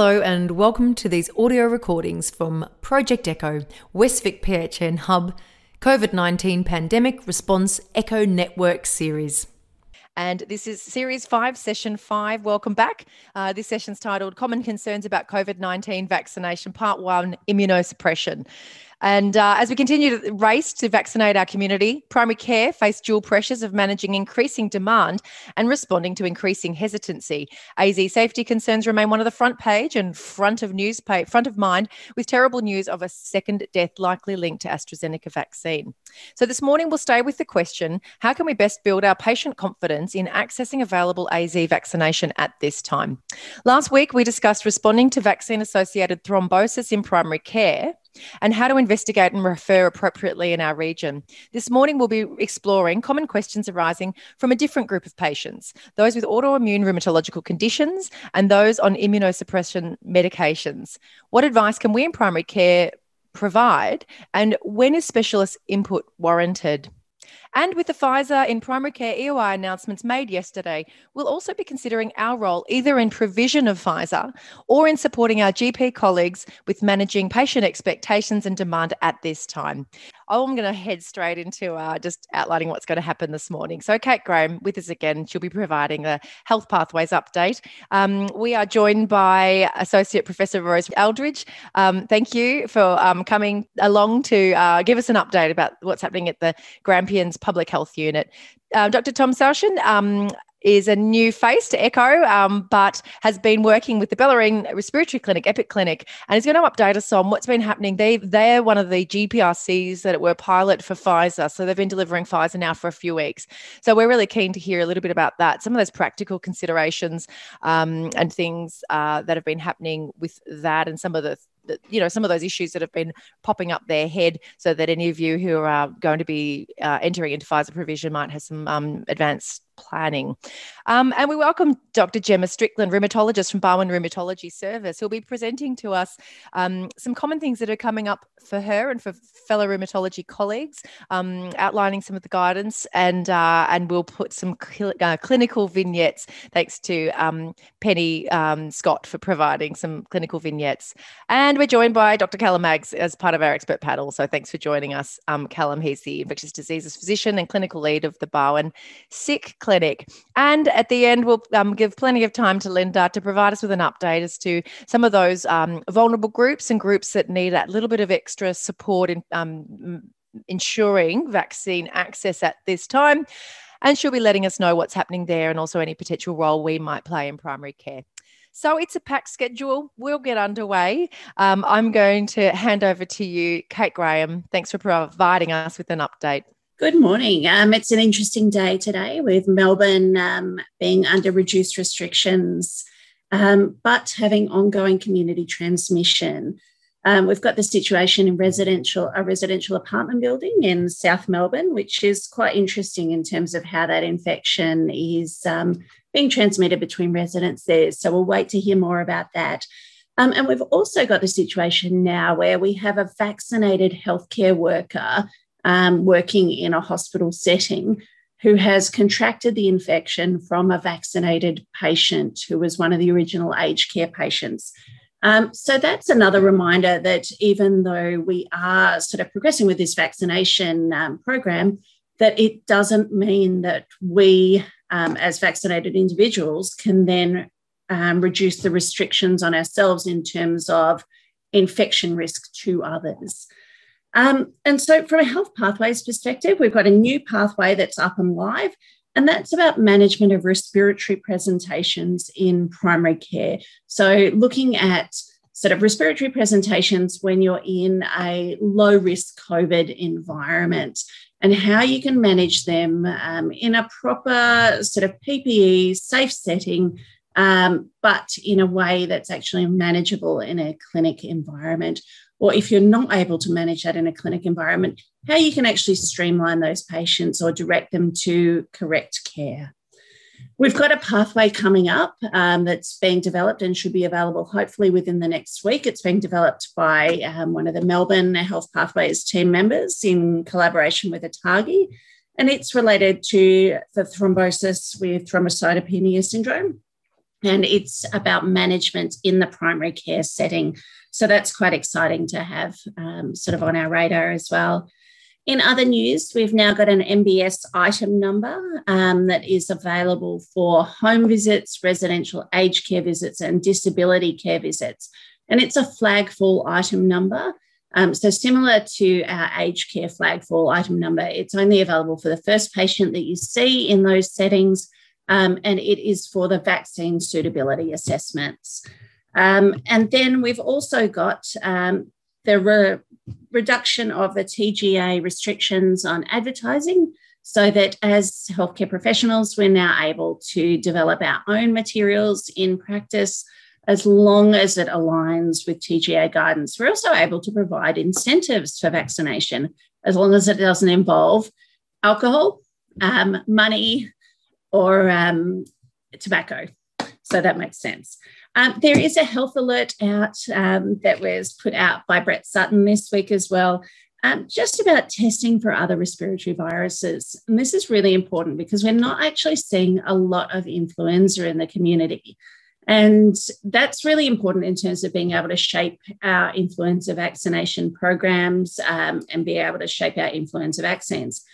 Hello, and welcome to these audio recordings from Project Echo, Westvic PHN Hub, COVID 19 Pandemic Response Echo Network Series. And this is Series 5, Session 5. Welcome back. Uh, this session's titled Common Concerns About COVID 19 Vaccination, Part 1 Immunosuppression. And uh, as we continue to race to vaccinate our community, primary care faced dual pressures of managing increasing demand and responding to increasing hesitancy. AZ safety concerns remain one of the front page and front of news front of mind, with terrible news of a second death likely linked to AstraZeneca vaccine. So this morning we'll stay with the question: How can we best build our patient confidence in accessing available AZ vaccination at this time? Last week we discussed responding to vaccine-associated thrombosis in primary care and how to investigate and refer appropriately in our region. This morning, we'll be exploring common questions arising from a different group of patients those with autoimmune rheumatological conditions and those on immunosuppression medications. What advice can we in primary care provide, and when is specialist input warranted? And with the Pfizer in primary care EOI announcements made yesterday, we'll also be considering our role either in provision of Pfizer or in supporting our GP colleagues with managing patient expectations and demand at this time. I'm going to head straight into uh, just outlining what's going to happen this morning. So, Kate Graham with us again. She'll be providing a health pathways update. Um, we are joined by Associate Professor Rose Aldrich. Um, thank you for um, coming along to uh, give us an update about what's happening at the Grampians Public Health Unit. Uh, Dr. Tom Souchen, um, is a new face to Echo, um, but has been working with the Bellarine Respiratory Clinic, Epic Clinic, and is going to update us on what's been happening. They they're one of the GPRCs that were pilot for Pfizer, so they've been delivering Pfizer now for a few weeks. So we're really keen to hear a little bit about that, some of those practical considerations um, and things uh, that have been happening with that, and some of the you know some of those issues that have been popping up their head so that any of you who are going to be uh, entering into Pfizer provision might have some um, advanced planning. Um, and we welcome Dr. Gemma Strickland, rheumatologist from Barwon Rheumatology Service, who'll be presenting to us um, some common things that are coming up for her and for fellow rheumatology colleagues, um, outlining some of the guidance, and uh, and we'll put some cl- uh, clinical vignettes. Thanks to um, Penny um, Scott for providing some clinical vignettes, and we're joined by Dr. Callum Maggs as part of our expert panel. So thanks for joining us, um, Callum. He's the infectious diseases physician and clinical lead of the Barwon Sick Clinic. And at the end, we'll um, give plenty of time to Linda to provide us with an update as to some of those um, vulnerable groups and groups that need that little bit of extra support in um, ensuring vaccine access at this time. And she'll be letting us know what's happening there and also any potential role we might play in primary care. So it's a packed schedule. We'll get underway. Um, I'm going to hand over to you, Kate Graham. Thanks for providing us with an update. Good morning. Um, it's an interesting day today with Melbourne um, being under reduced restrictions, um, but having ongoing community transmission. Um, we've got the situation in residential a residential apartment building in South Melbourne, which is quite interesting in terms of how that infection is um, being transmitted between residents there. So we'll wait to hear more about that. Um, and we've also got the situation now where we have a vaccinated healthcare worker um, working in a hospital setting who has contracted the infection from a vaccinated patient who was one of the original aged care patients. Um, so that's another reminder that even though we are sort of progressing with this vaccination um, program, that it doesn't mean that we, um, as vaccinated individuals, can then um, reduce the restrictions on ourselves in terms of infection risk to others. Um, and so, from a health pathways perspective, we've got a new pathway that's up and live, and that's about management of respiratory presentations in primary care. So, looking at sort of respiratory presentations when you're in a low risk COVID environment and how you can manage them um, in a proper sort of PPE safe setting, um, but in a way that's actually manageable in a clinic environment or if you're not able to manage that in a clinic environment, how you can actually streamline those patients or direct them to correct care. We've got a pathway coming up um, that's being developed and should be available hopefully within the next week. It's being developed by um, one of the Melbourne Health Pathways team members in collaboration with ATAGI, and it's related to the thrombosis with thrombocytopenia syndrome. and it's about management in the primary care setting. So that's quite exciting to have um, sort of on our radar as well. In other news, we've now got an MBS item number um, that is available for home visits, residential aged care visits, and disability care visits. And it's a flag fall item number. Um, so, similar to our aged care flag fall item number, it's only available for the first patient that you see in those settings um, and it is for the vaccine suitability assessments. Um, and then we've also got um, the re- reduction of the TGA restrictions on advertising so that as healthcare professionals, we're now able to develop our own materials in practice as long as it aligns with TGA guidance. We're also able to provide incentives for vaccination as long as it doesn't involve alcohol, um, money, or um, tobacco. So that makes sense. Um, there is a health alert out um, that was put out by Brett Sutton this week as well, um, just about testing for other respiratory viruses. And this is really important because we're not actually seeing a lot of influenza in the community. And that's really important in terms of being able to shape our influenza vaccination programs um, and be able to shape our influenza vaccines.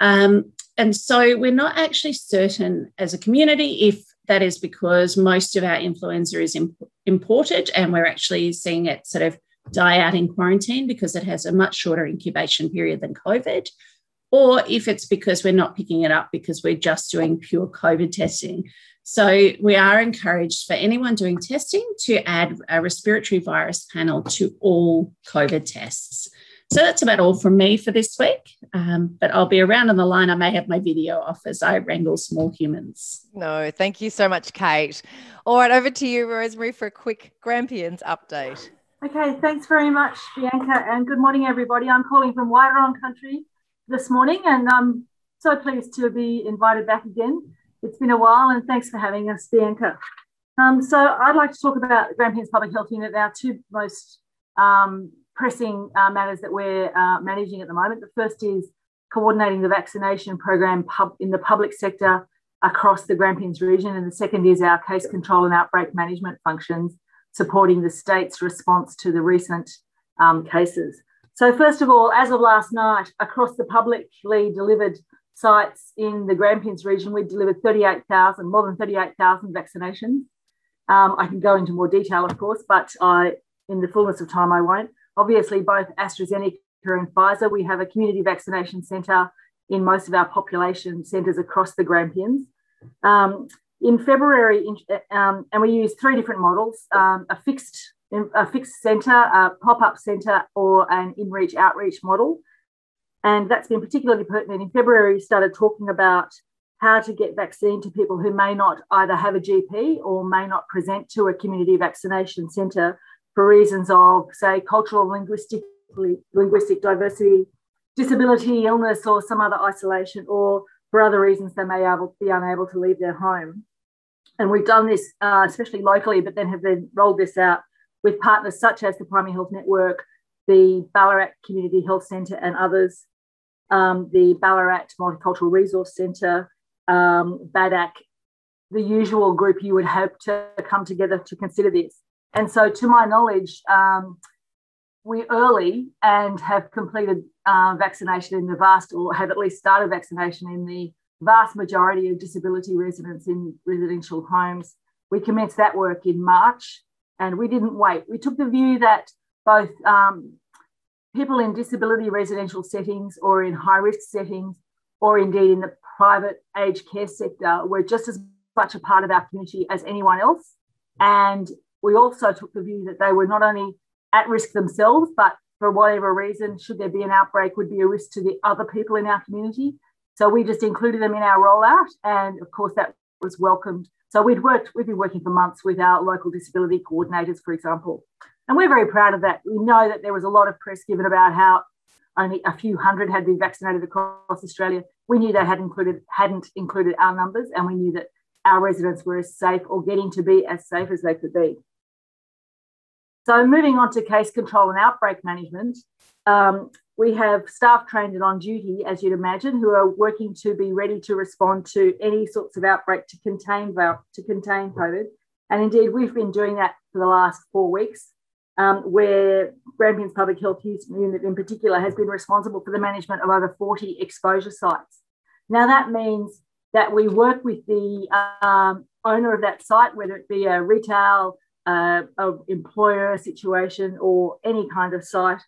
Um, and so we're not actually certain as a community if that is because most of our influenza is imp- imported and we're actually seeing it sort of die out in quarantine because it has a much shorter incubation period than COVID, or if it's because we're not picking it up because we're just doing pure COVID testing. So we are encouraged for anyone doing testing to add a respiratory virus panel to all COVID tests. So that's about all from me for this week. Um, but I'll be around on the line. I may have my video off as I wrangle small humans. No, thank you so much, Kate. All right, over to you, Rosemary, for a quick Grampians update. Okay, thanks very much, Bianca, and good morning, everybody. I'm calling from Wairon Country this morning, and I'm so pleased to be invited back again. It's been a while, and thanks for having us, Bianca. Um, so I'd like to talk about Grampians Public Health Unit, our two most um, pressing uh, matters that we're uh, managing at the moment. The first is coordinating the vaccination program pub- in the public sector across the Grampians region, and the second is our case control and outbreak management functions supporting the state's response to the recent um, cases. So, first of all, as of last night, across the publicly delivered sites in the Grampians region, we delivered 38,000, more than 38,000 vaccinations. Um, I can go into more detail, of course, but I, in the fullness of time, I won't obviously both AstraZeneca and Pfizer. We have a community vaccination centre in most of our population centres across the Grampians. Um, in February, um, and we use three different models: um, a fixed a fixed centre, a pop-up centre, or an in-reach outreach model. And that's been particularly pertinent. In February, we started talking about how to get vaccine to people who may not either have a GP or may not present to a community vaccination centre for reasons of, say, cultural, linguistic, linguistic diversity, disability, illness, or some other isolation, or for other reasons they may able, be unable to leave their home. And we've done this, uh, especially locally, but then have then rolled this out with partners such as the Primary Health Network, the Ballarat Community Health Centre, and others, um, the Ballarat Multicultural Resource Centre, um, BADAC, the usual group you would hope to come together to consider this. And so, to my knowledge, um, we early and have completed uh, vaccination in the vast, or have at least started vaccination in the vast majority of disability residents in residential homes. We commenced that work in March and we didn't wait. We took the view that both um, people in disability residential settings or in high risk settings, or indeed in the private aged care sector, were just as much a part of our community as anyone else. And we also took the view that they were not only at risk themselves, but for whatever reason, should there be an outbreak, would be a risk to the other people in our community. So we just included them in our rollout, and of course that was welcomed. So we'd worked, we've been working for months with our local disability coordinators, for example, and we're very proud of that. We know that there was a lot of press given about how only a few hundred had been vaccinated across Australia. We knew they had included hadn't included our numbers, and we knew that our residents were as safe or getting to be as safe as they could be. So, moving on to case control and outbreak management, um, we have staff trained and on duty, as you'd imagine, who are working to be ready to respond to any sorts of outbreak to contain to contain COVID And indeed, we've been doing that for the last four weeks, um, where Grampians Public Health Unit in particular has been responsible for the management of over 40 exposure sites. Now, that means that we work with the um, owner of that site, whether it be a retail, uh, a employer situation, or any kind of site.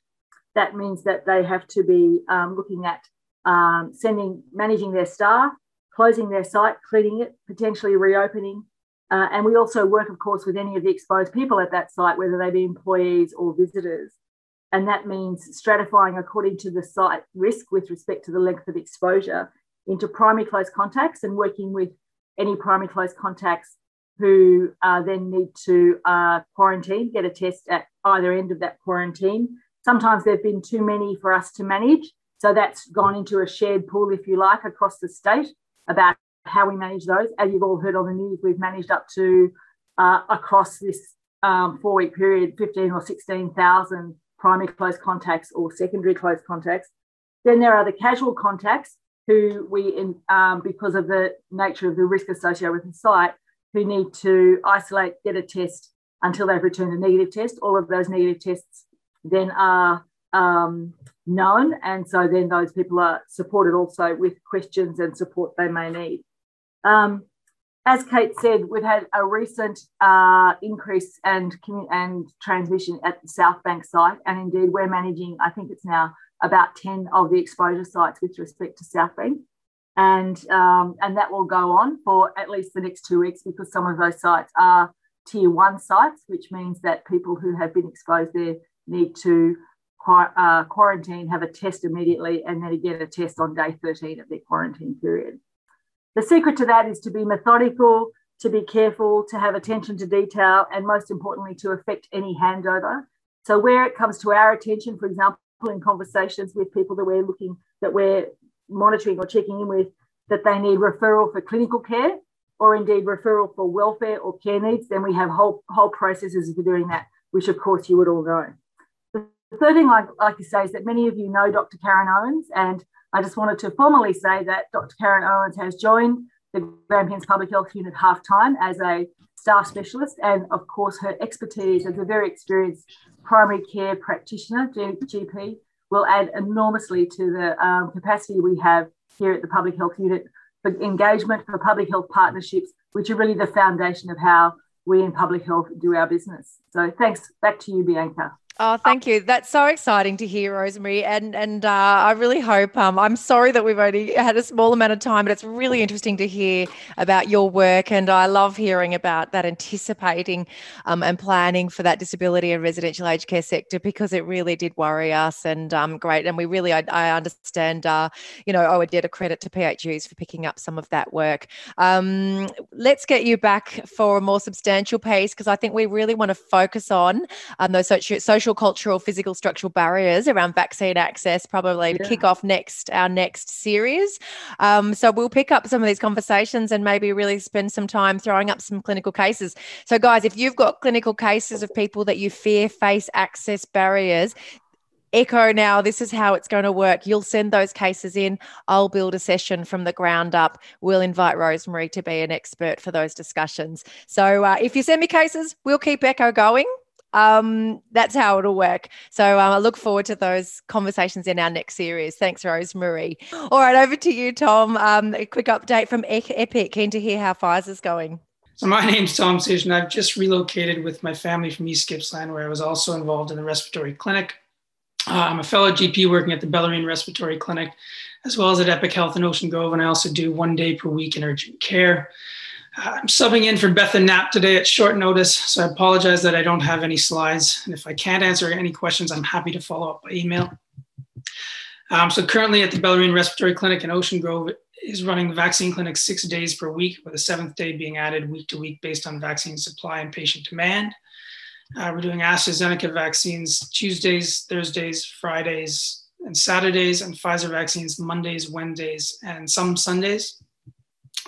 That means that they have to be um, looking at um, sending, managing their staff, closing their site, cleaning it, potentially reopening. Uh, and we also work, of course, with any of the exposed people at that site, whether they be employees or visitors. And that means stratifying according to the site risk with respect to the length of exposure into primary close contacts and working with any primary close contacts who uh, then need to uh, quarantine, get a test at either end of that quarantine. Sometimes there have been too many for us to manage. So that's gone into a shared pool, if you like, across the state about how we manage those. As you've all heard on the news, we've managed up to uh, across this um, four week period 15 or 16,000 primary close contacts or secondary close contacts. Then there are the casual contacts who we, in, um, because of the nature of the risk associated with the site, who need to isolate, get a test until they've returned a negative test. All of those negative tests then are um, known. And so then those people are supported also with questions and support they may need. Um, as Kate said, we've had a recent uh, increase and, and transmission at the South Bank site. And indeed, we're managing, I think it's now about 10 of the exposure sites with respect to South Bank. And, um, and that will go on for at least the next two weeks because some of those sites are tier one sites, which means that people who have been exposed there need to uh, quarantine, have a test immediately, and then again a test on day 13 of their quarantine period. The secret to that is to be methodical, to be careful, to have attention to detail, and most importantly, to affect any handover. So, where it comes to our attention, for example, in conversations with people that we're looking, that we're monitoring or checking in with, that they need referral for clinical care or indeed referral for welfare or care needs, then we have whole, whole processes for doing that, which of course you would all know. The third thing I'd like to say is that many of you know Dr. Karen Owens, and I just wanted to formally say that Dr. Karen Owens has joined the Grampians Public Health Unit half time as a staff specialist, and of course, her expertise as a very experienced primary care practitioner, GP, will add enormously to the um, capacity we have here at the Public Health Unit for engagement, for public health partnerships, which are really the foundation of how we in public health do our business. So, thanks. Back to you, Bianca. Oh, thank you. That's so exciting to hear, Rosemary. And and uh, I really hope. Um, I'm sorry that we've only had a small amount of time, but it's really interesting to hear about your work. And I love hearing about that anticipating um, and planning for that disability and residential aged care sector because it really did worry us. And um, great. And we really, I, I understand. Uh, you know, I would debt a credit to PHUs for picking up some of that work. Um, let's get you back for a more substantial piece because I think we really want to focus on um, those social social, cultural, physical, structural barriers around vaccine access, probably yeah. kick off next our next series. Um, so we'll pick up some of these conversations and maybe really spend some time throwing up some clinical cases. So, guys, if you've got clinical cases of people that you fear face access barriers, Echo now, this is how it's going to work. You'll send those cases in. I'll build a session from the ground up. We'll invite Rosemary to be an expert for those discussions. So uh, if you send me cases, we'll keep Echo going um, that's how it'll work. So um, I look forward to those conversations in our next series. Thanks, Rosemary. All right, over to you, Tom. Um, a quick update from Epic. Keen to hear how Pfizer's going. So my name's Tom Sage, and I've just relocated with my family from East Gippsland, where I was also involved in the respiratory clinic. Uh, I'm a fellow GP working at the Bellarine Respiratory Clinic, as well as at Epic Health in Ocean Grove, and I also do one day per week in urgent care. I'm subbing in for Beth and Knapp today at short notice, so I apologize that I don't have any slides. And if I can't answer any questions, I'm happy to follow up by email. Um, so currently at the Bellarine Respiratory Clinic in Ocean Grove is running vaccine clinic six days per week, with a seventh day being added week to week based on vaccine supply and patient demand. Uh, we're doing AstraZeneca vaccines Tuesdays, Thursdays, Fridays, and Saturdays, and Pfizer vaccines Mondays, Wednesdays, and some Sundays.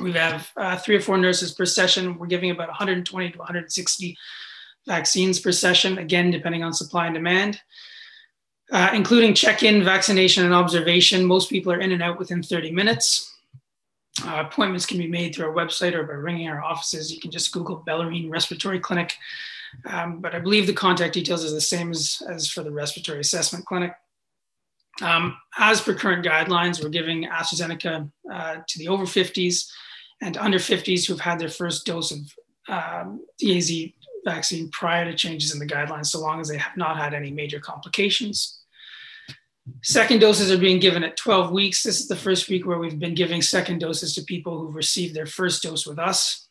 We have uh, three or four nurses per session. We're giving about 120 to 160 vaccines per session, again, depending on supply and demand, uh, including check in, vaccination, and observation. Most people are in and out within 30 minutes. Uh, appointments can be made through our website or by ringing our offices. You can just Google Bellarine Respiratory Clinic. Um, but I believe the contact details is the same as, as for the respiratory assessment clinic. Um, as per current guidelines, we're giving AstraZeneca uh, to the over 50s and under 50s who've had their first dose of um, the AZ vaccine prior to changes in the guidelines, so long as they have not had any major complications. Second doses are being given at 12 weeks. This is the first week where we've been giving second doses to people who've received their first dose with us.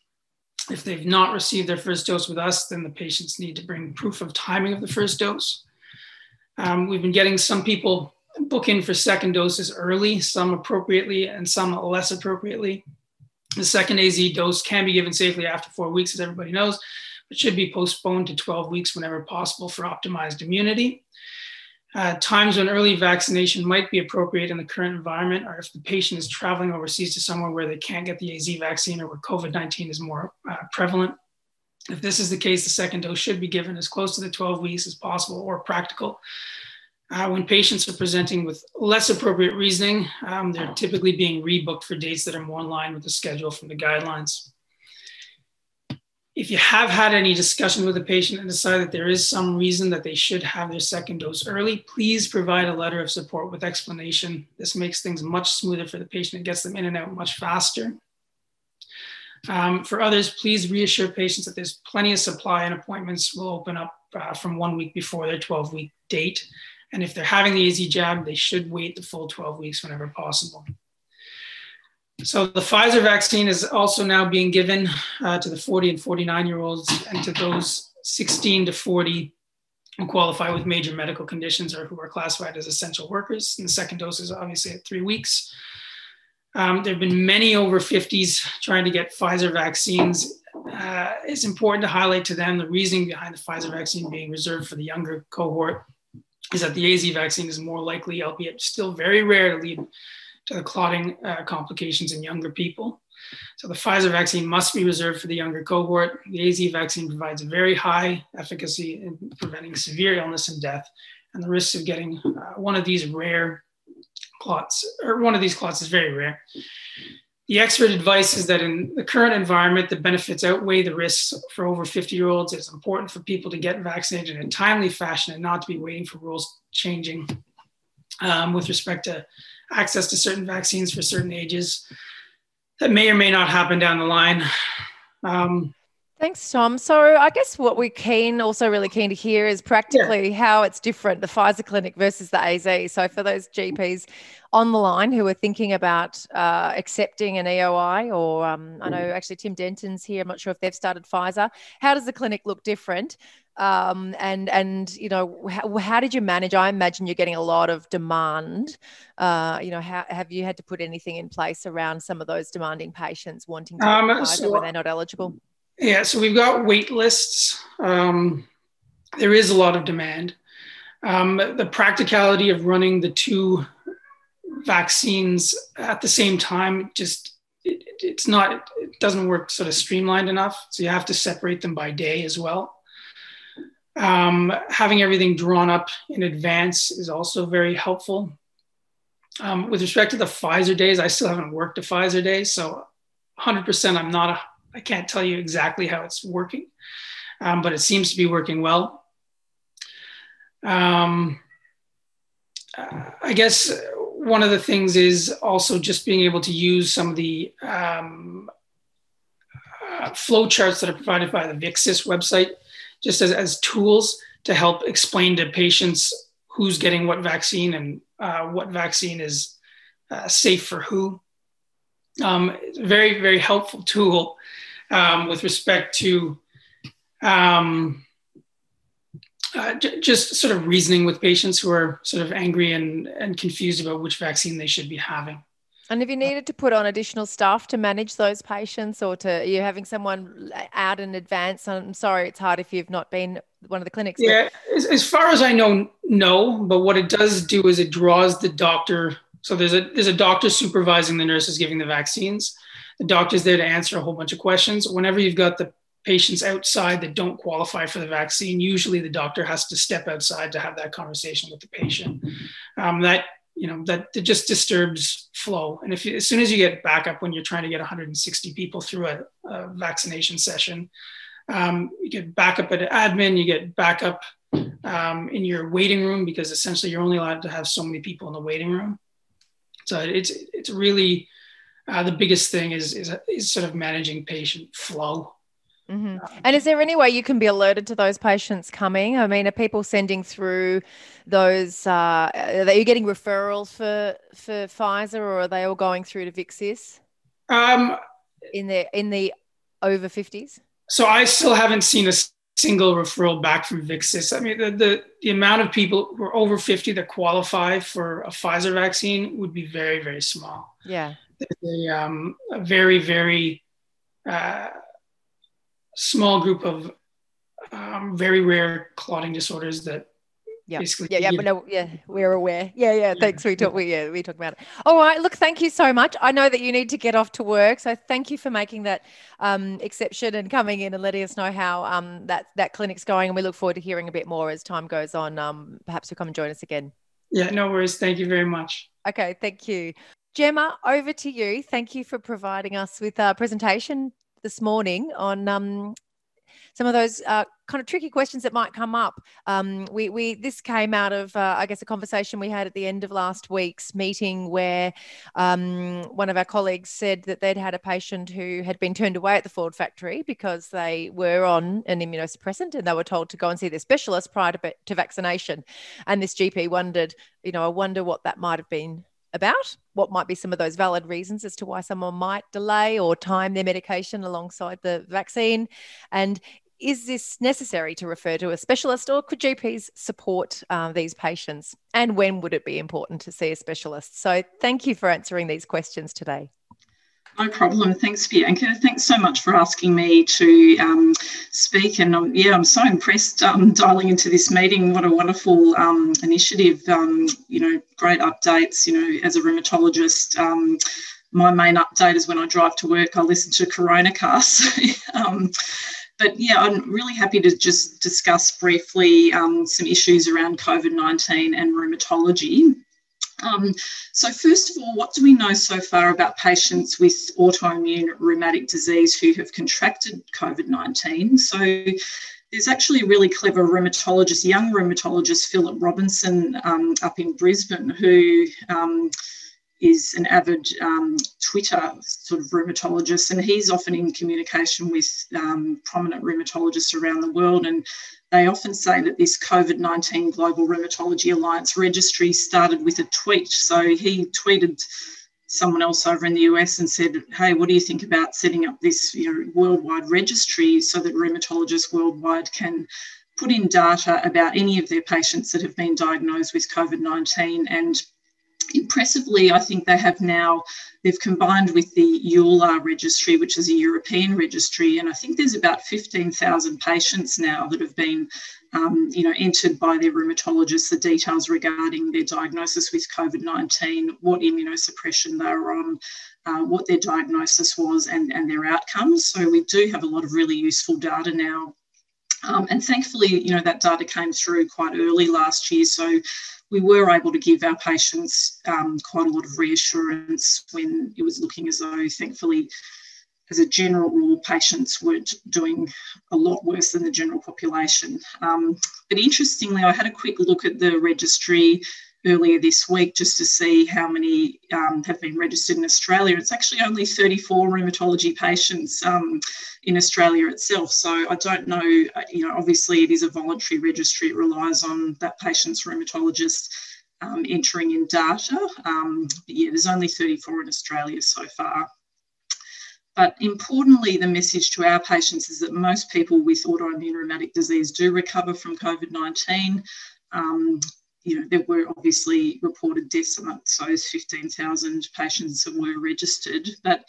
If they've not received their first dose with us, then the patients need to bring proof of timing of the first dose. Um, we've been getting some people book in for second doses early, some appropriately and some less appropriately. The second AZ dose can be given safely after four weeks, as everybody knows, but should be postponed to 12 weeks whenever possible for optimized immunity. Uh, times when early vaccination might be appropriate in the current environment are if the patient is traveling overseas to somewhere where they can't get the AZ vaccine or where COVID 19 is more uh, prevalent. If this is the case, the second dose should be given as close to the 12 weeks as possible or practical. Uh, when patients are presenting with less appropriate reasoning, um, they're typically being rebooked for dates that are more in line with the schedule from the guidelines if you have had any discussion with a patient and decide that there is some reason that they should have their second dose early, please provide a letter of support with explanation. This makes things much smoother for the patient and gets them in and out much faster. Um, for others, please reassure patients that there's plenty of supply and appointments will open up uh, from one week before their 12 week date. And if they're having the AZ jab, they should wait the full 12 weeks whenever possible. So the Pfizer vaccine is also now being given uh, to the 40 and 49 year olds and to those 16 to 40 who qualify with major medical conditions or who are classified as essential workers. And the second dose is obviously at three weeks. Um, there have been many over 50s trying to get Pfizer vaccines. Uh, it's important to highlight to them the reasoning behind the Pfizer vaccine being reserved for the younger cohort is that the AZ vaccine is more likely, albeit still very rare, to lead to the clotting uh, complications in younger people. So the Pfizer vaccine must be reserved for the younger cohort. The AZ vaccine provides a very high efficacy in preventing severe illness and death, and the risks of getting uh, one of these rare clots, or one of these clots is very rare. The expert advice is that in the current environment, the benefits outweigh the risks for over 50 year olds. It's important for people to get vaccinated in a timely fashion and not to be waiting for rules changing um, with respect to access to certain vaccines for certain ages that may or may not happen down the line. Um, Thanks, Tom. So I guess what we're keen, also really keen to hear is practically yeah. how it's different, the Pfizer clinic versus the AZ. So for those GPs on the line who are thinking about uh, accepting an EOI, or um, I know actually Tim Denton's here. I'm not sure if they've started Pfizer. How does the clinic look different? um, and and you know how, how, did you manage i imagine you're getting a lot of demand uh, you know how, have you had to put anything in place around some of those demanding patients wanting to um, so, when they're not eligible yeah so we've got wait lists. Um, there is a lot of demand. Um, the practicality of running the two vaccines at the same time just it, it's not it doesn't work sort of streamlined enough so you have to separate them by day as well. Um, having everything drawn up in advance is also very helpful. Um, with respect to the Pfizer days, I still haven't worked a Pfizer day, so 100% I'm not, a, I can't tell you exactly how it's working, um, but it seems to be working well. Um, I guess one of the things is also just being able to use some of the um, uh, flow charts that are provided by the VicSIS website just as, as tools to help explain to patients who's getting what vaccine and uh, what vaccine is uh, safe for who. Um, very, very helpful tool um, with respect to um, uh, j- just sort of reasoning with patients who are sort of angry and, and confused about which vaccine they should be having. And have you needed to put on additional staff to manage those patients or to are you having someone out in advance? I'm sorry, it's hard if you've not been one of the clinics. Yeah, as, as, far as I know, no. But what it does do is it draws the doctor. So there's a there's a doctor supervising the nurses giving the vaccines. The doctor's there to answer a whole bunch of questions. Whenever you've got the patients outside that don't qualify for the vaccine, usually the doctor has to step outside to have that conversation with the patient. Um, that you know that it just disturbs flow and if you, as soon as you get backup when you're trying to get 160 people through a, a vaccination session um, you get backup at admin you get backup um, in your waiting room because essentially you're only allowed to have so many people in the waiting room so it's it's really uh, the biggest thing is, is is sort of managing patient flow Mm-hmm. And is there any way you can be alerted to those patients coming? I mean, are people sending through those? Uh, are you getting referrals for for Pfizer, or are they all going through to VicSIS? Um, in the in the over fifties. So I still haven't seen a single referral back from VicSIS. I mean, the, the the amount of people who are over fifty that qualify for a Pfizer vaccine would be very very small. Yeah. There's a, um, a very very uh, small group of um, very rare clotting disorders that yeah. yeah, yeah, but no, yeah, we're aware. Yeah, yeah. Thanks. We talk. We yeah, we talk about it. All right. Look, thank you so much. I know that you need to get off to work, so thank you for making that um, exception and coming in and letting us know how um, that that clinic's going. And we look forward to hearing a bit more as time goes on. Um, perhaps you'll come and join us again. Yeah, no worries. Thank you very much. Okay, thank you, Gemma. Over to you. Thank you for providing us with a presentation this morning on um, some of those uh, kind of tricky questions that might come up. Um, we, we this came out of uh, I guess a conversation we had at the end of last week's meeting where um, one of our colleagues said that they'd had a patient who had been turned away at the Ford factory because they were on an immunosuppressant and they were told to go and see their specialist prior to, to vaccination. And this GP wondered, you know, I wonder what that might have been about what might be some of those valid reasons as to why someone might delay or time their medication alongside the vaccine and is this necessary to refer to a specialist or could GPs support uh, these patients? And when would it be important to see a specialist? So, thank you for answering these questions today. No problem. Thanks, Bianca. Thanks so much for asking me to um, speak. And um, yeah, I'm so impressed um, dialing into this meeting. What a wonderful um, initiative. Um, you know, great updates. You know, as a rheumatologist, um, my main update is when I drive to work, I listen to Coronacast. But yeah, I'm really happy to just discuss briefly some issues around COVID 19 and rheumatology. Um, so, first of all, what do we know so far about patients with autoimmune rheumatic disease who have contracted COVID 19? So, there's actually a really clever rheumatologist, young rheumatologist, Philip Robinson, um, up in Brisbane, who um, is an avid um, Twitter sort of rheumatologist, and he's often in communication with um, prominent rheumatologists around the world. And they often say that this COVID 19 Global Rheumatology Alliance registry started with a tweet. So he tweeted someone else over in the US and said, Hey, what do you think about setting up this you know, worldwide registry so that rheumatologists worldwide can put in data about any of their patients that have been diagnosed with COVID 19 and impressively, I think they have now they've combined with the EULAR registry, which is a European registry, and I think there's about 15,000 patients now that have been, um, you know, entered by their rheumatologists. The details regarding their diagnosis with COVID-19, what immunosuppression they were on, uh, what their diagnosis was, and and their outcomes. So we do have a lot of really useful data now. Um, and thankfully, you know, that data came through quite early last year. So we were able to give our patients um, quite a lot of reassurance when it was looking as though, thankfully, as a general rule, patients were doing a lot worse than the general population. Um, but interestingly, I had a quick look at the registry earlier this week just to see how many um, have been registered in Australia. It's actually only 34 rheumatology patients um, in Australia itself. So I don't know, uh, you know, obviously it is a voluntary registry. It relies on that patient's rheumatologist um, entering in data. Um, but yeah, there's only 34 in Australia so far. But importantly, the message to our patients is that most people with autoimmune rheumatic disease do recover from COVID 19. Um, you know, there were obviously reported deaths amongst those 15,000 patients that were registered, but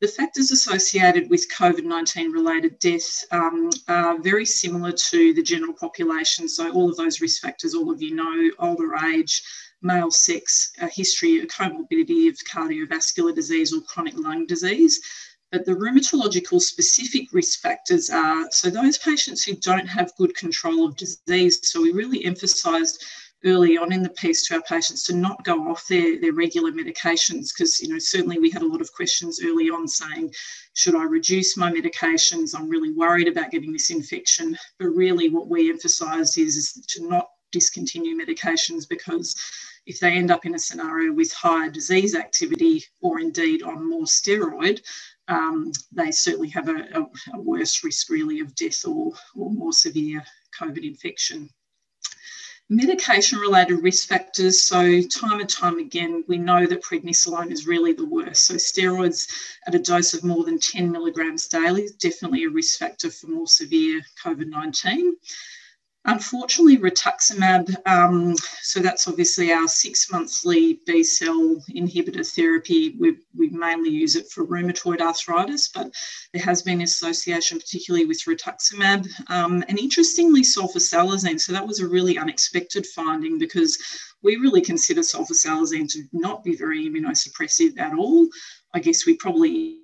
the factors associated with COVID 19 related deaths um, are very similar to the general population. So, all of those risk factors, all of you know, older age, male sex, a history, a comorbidity of cardiovascular disease or chronic lung disease. But the rheumatological specific risk factors are so those patients who don't have good control of disease. So, we really emphasised early on in the piece to our patients to not go off their, their regular medications because you know certainly we had a lot of questions early on saying should I reduce my medications I'm really worried about getting this infection but really what we emphasize is, is to not discontinue medications because if they end up in a scenario with higher disease activity or indeed on more steroid, um, they certainly have a, a, a, worse risk really of death or, or more severe COVID infection. Medication related risk factors. So, time and time again, we know that prednisolone is really the worst. So, steroids at a dose of more than 10 milligrams daily is definitely a risk factor for more severe COVID 19. Unfortunately, rituximab, um, so that's obviously our six monthly B cell inhibitor therapy. We, we mainly use it for rheumatoid arthritis, but there has been association, particularly with rituximab. Um, and interestingly, sulfasalazine. So that was a really unexpected finding because we really consider sulfasalazine to not be very immunosuppressive at all. I guess we probably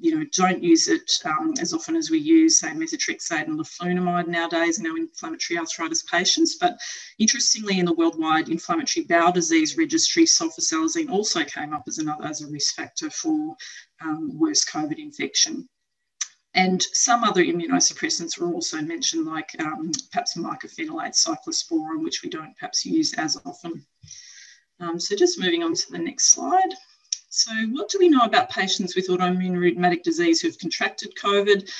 you know, don't use it um, as often as we use, say, methotrexate and leflunomide nowadays in our inflammatory arthritis patients. But interestingly, in the worldwide inflammatory bowel disease registry, sulfasalazine also came up as another as a risk factor for um, worse COVID infection. And some other immunosuppressants were also mentioned, like um, perhaps mycophenolate cyclosporin, which we don't perhaps use as often. Um, so just moving on to the next slide. So, what do we know about patients with autoimmune rheumatic disease who've contracted COVID?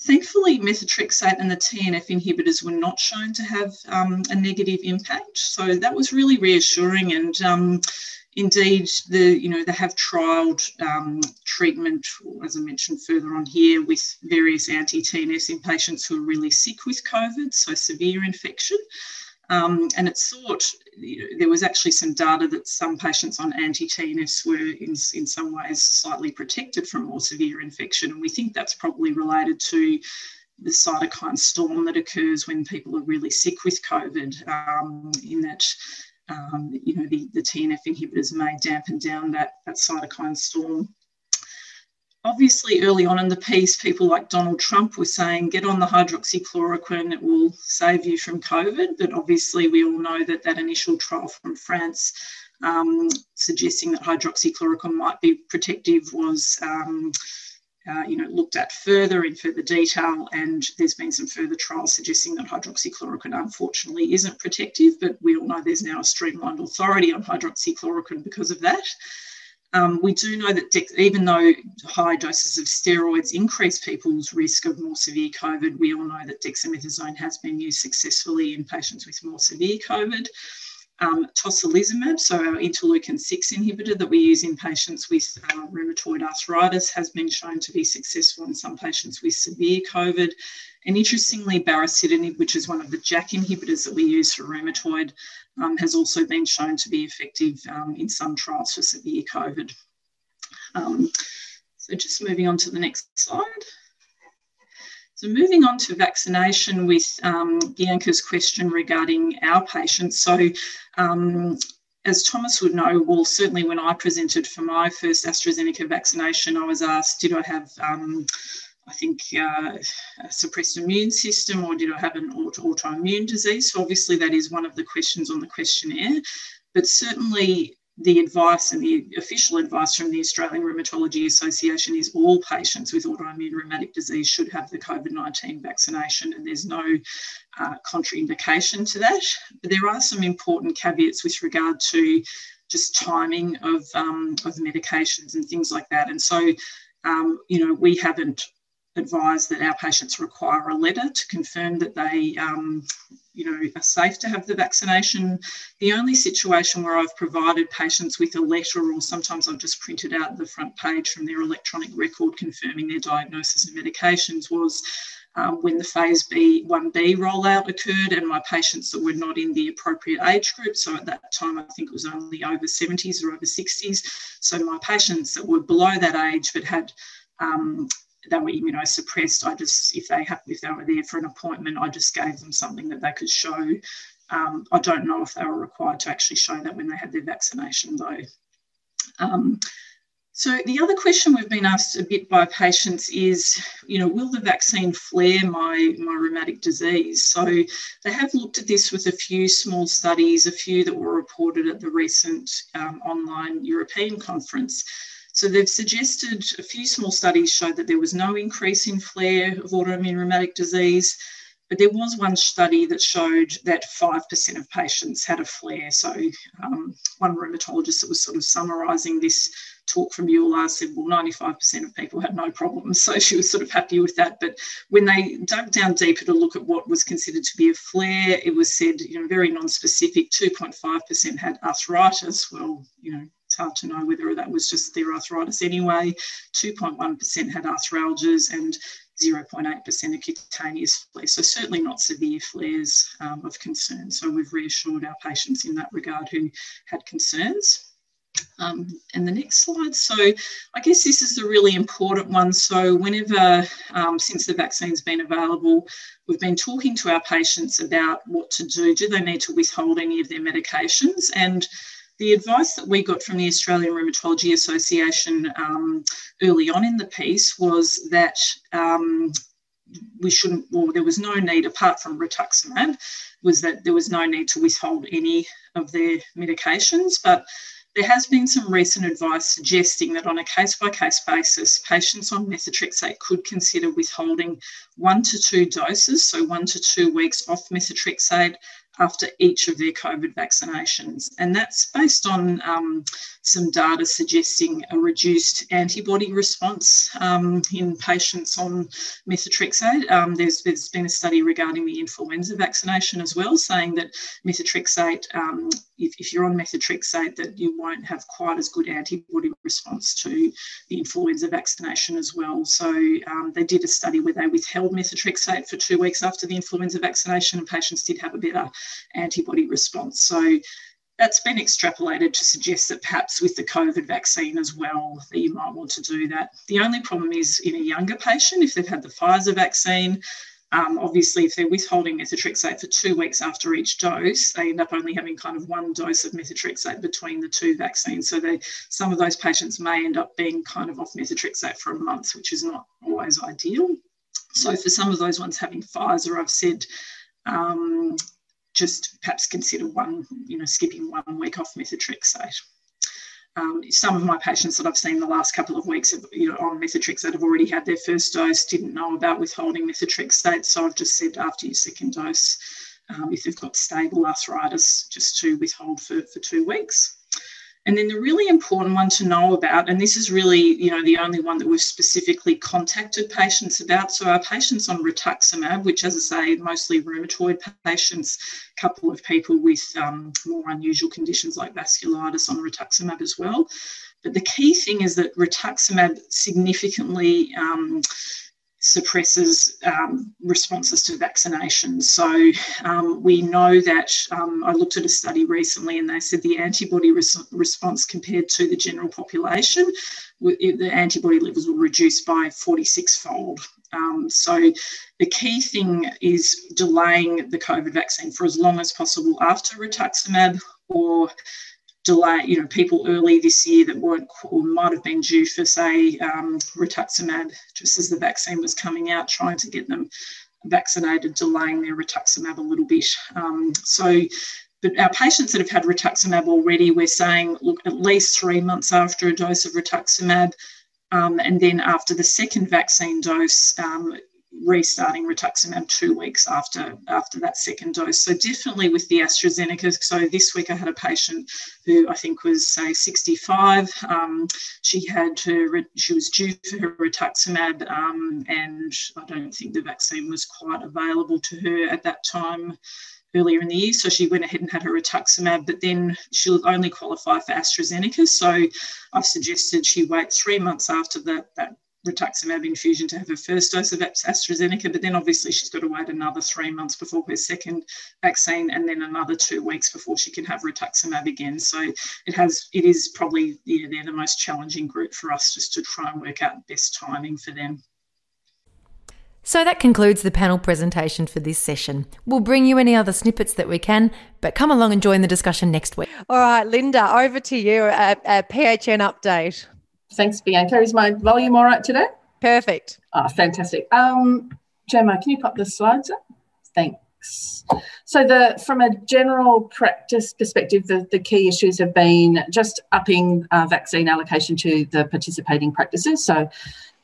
Thankfully, methotrexate and the TNF inhibitors were not shown to have um, a negative impact. So that was really reassuring. And um, indeed, the you know they have trialled um, treatment, as I mentioned further on here, with various anti-TNFs in patients who are really sick with COVID, so severe infection. Um, and it's thought there was actually some data that some patients on anti-TNFs were in, in some ways slightly protected from more severe infection. And we think that's probably related to the cytokine storm that occurs when people are really sick with COVID, um, in that um, you know the, the TNF inhibitors may dampen down that, that cytokine storm obviously early on in the piece, people like Donald Trump were saying, get on the hydroxychloroquine, it will save you from COVID. But obviously, we all know that that initial trial from France um, suggesting that hydroxychloroquine might be protective was. Um, uh, you know, looked at further in further detail, and there's been some further trials suggesting that hydroxychloroquine unfortunately isn't protective, but we all know there's now a streamlined authority on hydroxychloroquine because of that. Um, we do know that even though high doses of steroids increase people's risk of more severe COVID, we all know that dexamethasone has been used successfully in patients with more severe COVID. Um, tocilizumab, so our interleukin 6 inhibitor that we use in patients with uh, rheumatoid arthritis, has been shown to be successful in some patients with severe COVID. And interestingly, baricitinib, which is one of the JAK inhibitors that we use for rheumatoid, um, has also been shown to be effective um, in some trials for severe COVID. Um, so just moving on to the next slide. So moving on to vaccination with um, Bianca's question regarding our patients. So um, as Thomas would know, well, certainly when I presented for my first AstraZeneca vaccination, I was asked, did I have um, I think, uh, a suppressed immune system or did I have an auto- autoimmune disease? So, obviously, that is one of the questions on the questionnaire. But certainly, the advice and the official advice from the Australian Rheumatology Association is all patients with autoimmune rheumatic disease should have the COVID 19 vaccination, and there's no uh, contraindication to that. But there are some important caveats with regard to just timing of, um, of medications and things like that. And so, um, you know, we haven't advise that our patients require a letter to confirm that they, um, you know, are safe to have the vaccination. The only situation where I've provided patients with a letter, or sometimes I've just printed out the front page from their electronic record confirming their diagnosis and medications, was um, when the phase B 1B rollout occurred, and my patients that were not in the appropriate age group. So at that time, I think it was only over 70s or over 60s. So my patients that were below that age but had um, they were immunosuppressed. I just, if they have, if they were there for an appointment, I just gave them something that they could show. Um, I don't know if they were required to actually show that when they had their vaccination, though. Um, So the other question we've been asked a bit by patients is, you know, will the vaccine flare my, my rheumatic disease? So they have looked at this with a few small studies, a few that were reported at the recent um, online European conference. So they've suggested a few small studies showed that there was no increase in flare of autoimmune rheumatic disease, but there was one study that showed that 5% of patients had a flare. So um, one rheumatologist that was sort of summarising this talk from EULAR said, well, 95% of people had no problems. So she was sort of happy with that. But when they dug down deeper to look at what was considered to be a flare, it was said, you know, very non-specific, 2.5% had arthritis. Well, you know, it's hard to know whether that was just their arthritis anyway. 2.1% had arthralgias and 0.8% of cutaneous flares. So certainly not severe flares um, of concern. So we've reassured our patients in that regard who had concerns. Um, and the next slide. So I guess this is a really important one. So whenever, um, since the vaccine's been available, we've been talking to our patients about what to do. Do they need to withhold any of their medications? And the advice that we got from the Australian Rheumatology Association um, early on in the piece was that um, we shouldn't, well, there was no need, apart from rituximab, was that there was no need to withhold any of their medications. But there has been some recent advice suggesting that on a case by case basis, patients on methotrexate could consider withholding one to two doses, so one to two weeks off methotrexate after each of their COVID vaccinations. And that's based on um, some data suggesting a reduced antibody response um, in patients on methotrexate. Um, there's, there's been a study regarding the influenza vaccination as well, saying that methotrexate, um, if, if you're on methotrexate, that you won't have quite as good antibody response to the influenza vaccination as well. So um, they did a study where they withheld methotrexate for two weeks after the influenza vaccination, and patients did have a better antibody response. So that's been extrapolated to suggest that perhaps with the COVID vaccine as well, that you might want to do that. The only problem is in a younger patient, if they've had the Pfizer vaccine, um, obviously, if they're withholding methotrexate for two weeks after each dose, they end up only having kind of one dose of methotrexate between the two vaccines. So they, some of those patients may end up being kind of off methotrexate for a month, which is not always ideal. So for some of those ones having Pfizer, I've said um, just perhaps consider one, you know, skipping one week off methotrexate. Um, some of my patients that I've seen the last couple of weeks have, you know, on methotrexate have already had their first dose, didn't know about withholding methotrexate. So I've just said after your second dose, um, if they've got stable arthritis, just to withhold for, for two weeks. And then the really important one to know about, and this is really, you know, the only one that we've specifically contacted patients about. So our patients on rituximab, which, as I say, mostly rheumatoid patients, a couple of people with um, more unusual conditions like vasculitis on rituximab as well. But the key thing is that rituximab significantly um, suppresses um, responses to vaccinations. So um, we know that um, I looked at a study recently and they said the antibody res- response compared to the general population, the antibody levels were reduced by 46 fold. Um, so the key thing is delaying the COVID vaccine for as long as possible after rituximab or delay, you know, people early this year that weren't or might have been due for, say, um, rituximab, just as the vaccine was coming out, trying to get them vaccinated, delaying their rituximab a little bit. Um, so, but our patients that have had rituximab already, we're saying, look, at least three months after a dose of rituximab, um, and then after the second vaccine dose, um, restarting rituximab two weeks after after that second dose. So definitely with the AstraZeneca. So this week I had a patient who I think was say 65. Um, she had her she was due for her rituximab, um, and I don't think the vaccine was quite available to her at that time earlier in the year. So she went ahead and had her rituximab, but then she'll only qualify for AstraZeneca. So I've suggested she wait three months after that, that rituximab infusion to have her first dose of AstraZeneca, but then obviously she's got to wait another three months before her second vaccine, and then another two weeks before she can have rituximab again. So it has, it is probably yeah, they're the most challenging group for us just to try and work out the best timing for them. So that concludes the panel presentation for this session. We'll bring you any other snippets that we can, but come along and join the discussion next week. All right, Linda, over to you. A, a PHN update. Thanks, Bianca. Is my volume all right today? Perfect. Oh, fantastic. Um, Gemma, can you pop the slides up? Thanks. So, the from a general practice perspective, the, the key issues have been just upping uh, vaccine allocation to the participating practices. So,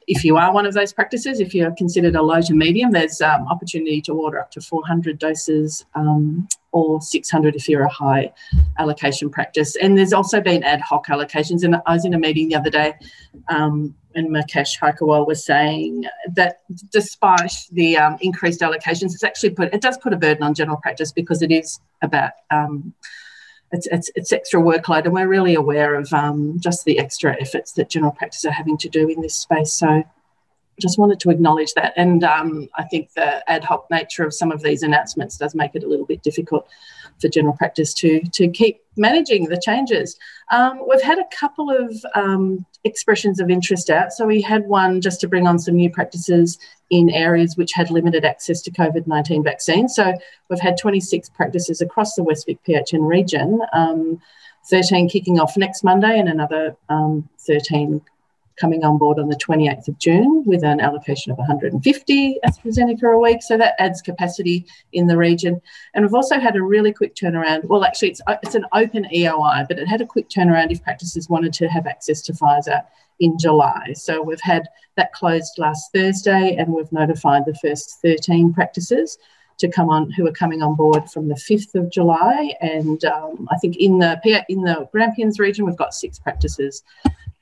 if you are one of those practices, if you're considered a low to medium, there's um, opportunity to order up to 400 doses um, or 600 if you're a high allocation practice. And there's also been ad hoc allocations. And I was in a meeting the other day, um, and Mukesh Haikerwal was saying that despite the um, increased allocations, it's actually put it does put a burden on general practice because it is about um, it's, it's, it's, extra workload, and we're really aware of um, just the extra efforts that general practice are having to do in this space. So, just wanted to acknowledge that. And um, I think the ad hoc nature of some of these announcements does make it a little bit difficult for general practice to, to keep managing the changes. Um, we've had a couple of um, expressions of interest out. So we had one just to bring on some new practices in areas which had limited access to COVID 19 vaccines. So we've had 26 practices across the West Vic PHN region. Um, 13 kicking off next Monday and another um, 13 coming on board on the 28th of June with an allocation of 150 AstraZeneca a week. So that adds capacity in the region. And we've also had a really quick turnaround. Well, actually, it's, it's an open EOI, but it had a quick turnaround if practices wanted to have access to Pfizer in July. So we've had that closed last Thursday and we've notified the first 13 practices to come on who are coming on board from the 5th of July. And um, I think in the in the Grampians region, we've got six practices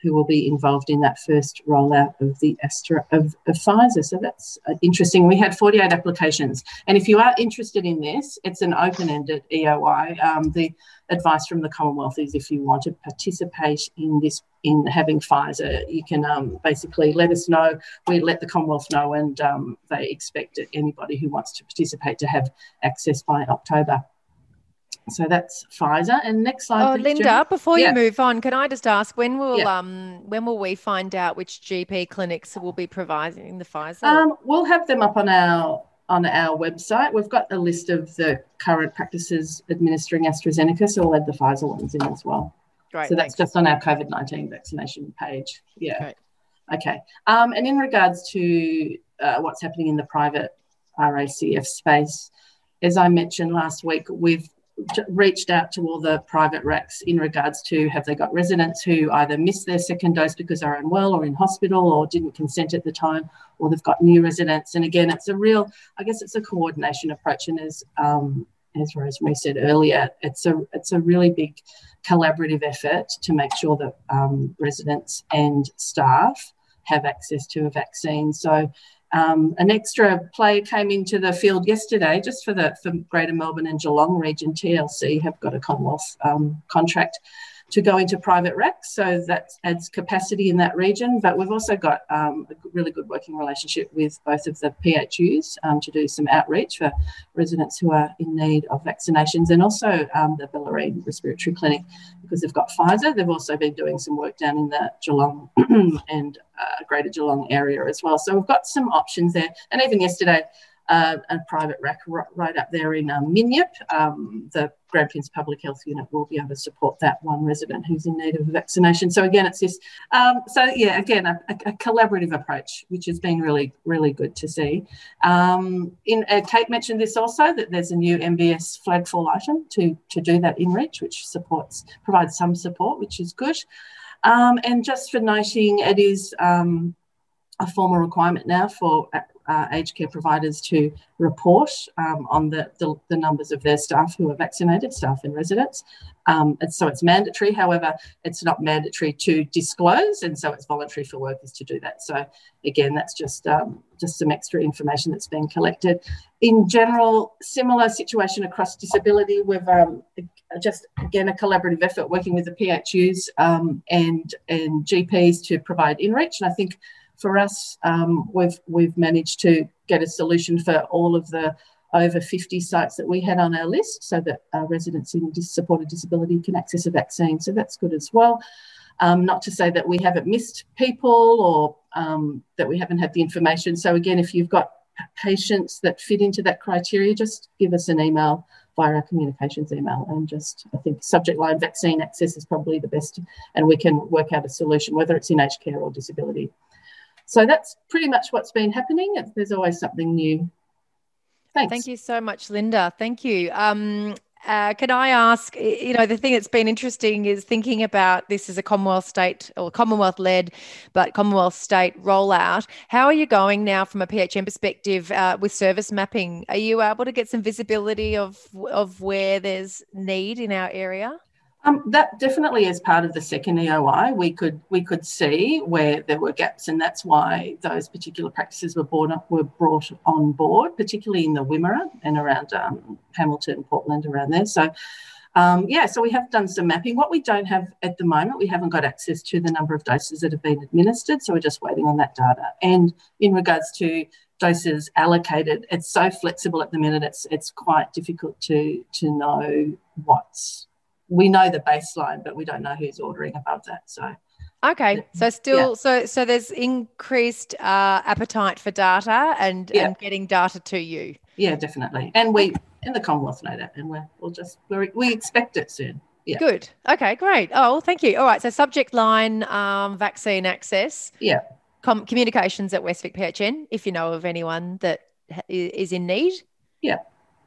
who will be involved in that first rollout of the Astra of, of Pfizer. So that's uh, interesting. We had 48 applications, and if you are interested in this, it's an open-ended EOI. Um, the advice from the Commonwealth is if you want to participate in this in having Pfizer, you can um, basically let us know. We let the Commonwealth know, and um, they expect anybody who wants to participate to have access by October. So that's Pfizer. And next slide. Oh, please, Linda, before yeah. you move on, can I just ask when will yeah. um when will we find out which GP clinics will be providing the Pfizer? Um, we'll have them up on our on our website. We've got a list of the current practices administering AstraZeneca, so we'll add the Pfizer ones in as well. Great. So that's thanks. just on our COVID nineteen vaccination page. Yeah. Great. Okay. Um, and in regards to uh, what's happening in the private RACF space, as I mentioned last week, we've reached out to all the private RACs in regards to have they got residents who either missed their second dose because they're unwell or in hospital or didn't consent at the time, or they've got new residents. And again, it's a real, I guess it's a coordination approach. And as um, as Rosemary said earlier, it's a it's a really big collaborative effort to make sure that um, residents and staff have access to a vaccine. So um, an extra player came into the field yesterday, just for the for Greater Melbourne and Geelong region. TLC have got a Commonwealth um, contract to go into private RACs, so that adds capacity in that region. But we've also got um, a really good working relationship with both of the PHUs um, to do some outreach for residents who are in need of vaccinations, and also um, the Bellarine Respiratory Clinic because they've got Pfizer. They've also been doing some work down in the Geelong and uh, Greater Geelong area as well. So we've got some options there. And even yesterday, uh, a private rack right up there in um, Minyip. Um, the Grampians Public Health Unit will be able to support that one resident who's in need of vaccination. So again, it's this. Um, so yeah, again, a, a, collaborative approach, which has been really, really good to see. Um, in uh, Kate mentioned this also that there's a new MBS flag fall item to to do that in reach, which supports provides some support, which is good. Um, and just for noting, it is um, a formal requirement now for uh, aged care providers to report um, on the, the, the, numbers of their staff who are vaccinated, staff and residents. Um, and so it's mandatory. However, it's not mandatory to disclose, and so it's voluntary for workers to do that. So again, that's just um, just some extra information that's been collected. In general, similar situation across disability. We've um, just again a collaborative effort working with the PHUs um, and and GPs to provide inReach, and I think for us, um, we've we've managed to get a solution for all of the over 50 sites that we had on our list so that residents in supported disability can access a vaccine. So that's good as well. Um, not to say that we haven't missed people or um, that we haven't had the information. So again, if you've got patients that fit into that criteria, just give us an email via our communications email and just I think subject line vaccine access is probably the best and we can work out a solution whether it's in aged care or disability. So that's pretty much what's been happening. There's always something new. Thanks. Thank you so much, Linda. Thank you. Um, uh, can I ask, you know, the thing that's been interesting is thinking about this as a Commonwealth state or Commonwealth led, but Commonwealth state rollout. How are you going now from a PHN perspective uh, with service mapping? Are you able to get some visibility of, of where there's need in our area? Um, that definitely is part of the second EOI. We could we could see where there were gaps, and that's why those particular practices were brought up, were brought on board, particularly in the Wimmera and around um, Hamilton, Portland, around there. So. Um, yeah, so we have done some mapping. What we don't have at the moment, we haven't got access to the number of doses that have been administered, so we're just waiting on that data. And in regards to doses allocated, it's so flexible at the minute. It's it's quite difficult to to know what's we know the baseline, but we don't know who's ordering above that. So Okay, so still, yeah. so so there's increased uh, appetite for data and yeah. and getting data to you. Yeah, definitely, and we in the Commonwealth know that, and we're we'll just we we expect it soon. Yeah. Good. Okay, great. Oh, well, thank you. All right, so subject line um, vaccine access. Yeah. Com- communications at Westvic PHN. If you know of anyone that is in need. Yeah.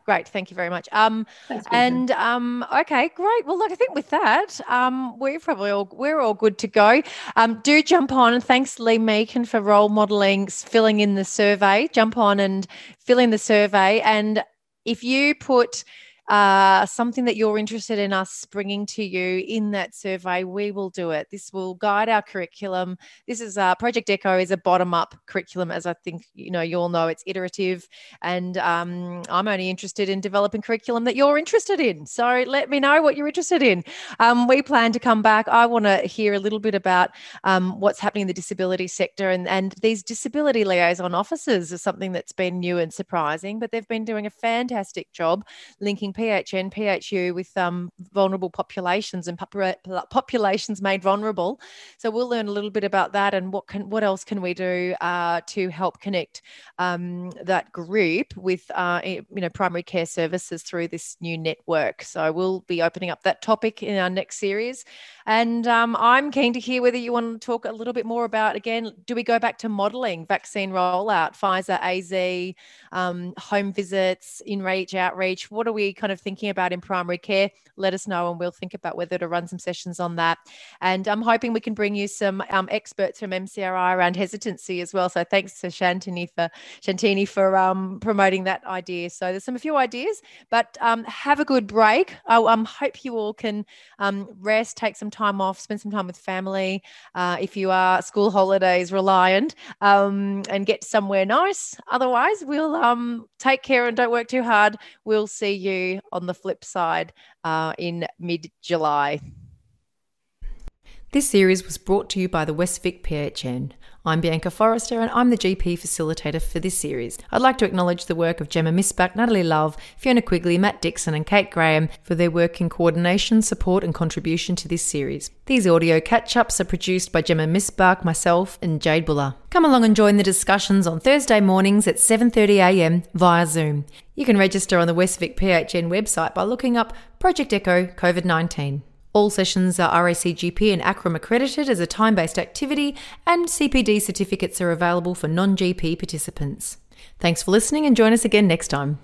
Great, thank you very much. Um, Thanks, and um, okay, great. Well, look, I think with that, um, we're probably all we're all good to go. Um, do jump on and thanks Lee Meakin for role modelling, filling in the survey. Jump on and fill in the survey, and if you put uh, something that you're interested in us bringing to you in that survey, we will do it. This will guide our curriculum. This is uh, Project Echo is a bottom up curriculum, as I think you know you all know. It's iterative, and um, I'm only interested in developing curriculum that you're interested in. So let me know what you're interested in. Um, we plan to come back. I want to hear a little bit about um, what's happening in the disability sector, and and these disability liaison officers is something that's been new and surprising, but they've been doing a fantastic job linking PHN, PHU with um, vulnerable populations and populations made vulnerable. So we'll learn a little bit about that and what can what else can we do uh, to help connect um, that group with uh, you know primary care services through this new network. So we'll be opening up that topic in our next series. And um, I'm keen to hear whether you want to talk a little bit more about again. Do we go back to modelling vaccine rollout, Pfizer, AZ, um, home visits, in reach, outreach? What are we kind of thinking about in primary care? Let us know, and we'll think about whether to run some sessions on that. And I'm hoping we can bring you some um, experts from MCRI around hesitancy as well. So thanks to Shantini for Shantini for um, promoting that idea. So there's some a few ideas, but um, have a good break. I um, hope you all can um, rest, take some time off, spend some time with family. Uh, if you are school holidays reliant, um, and get somewhere nice. Otherwise, we'll um, take care and don't work too hard. We'll see you on the flip side uh, in mid July. This series was brought to you by the Westvic PHN. I'm Bianca Forrester and I'm the GP facilitator for this series. I'd like to acknowledge the work of Gemma Misbach, Natalie Love, Fiona Quigley, Matt Dixon, and Kate Graham for their work in coordination, support, and contribution to this series. These audio catch ups are produced by Gemma Misbach, myself, and Jade Buller. Come along and join the discussions on Thursday mornings at 7.30am via Zoom. You can register on the Westvic PHN website by looking up Project Echo COVID 19. All sessions are RACGP and ACRRM accredited as a time based activity, and CPD certificates are available for non GP participants. Thanks for listening and join us again next time.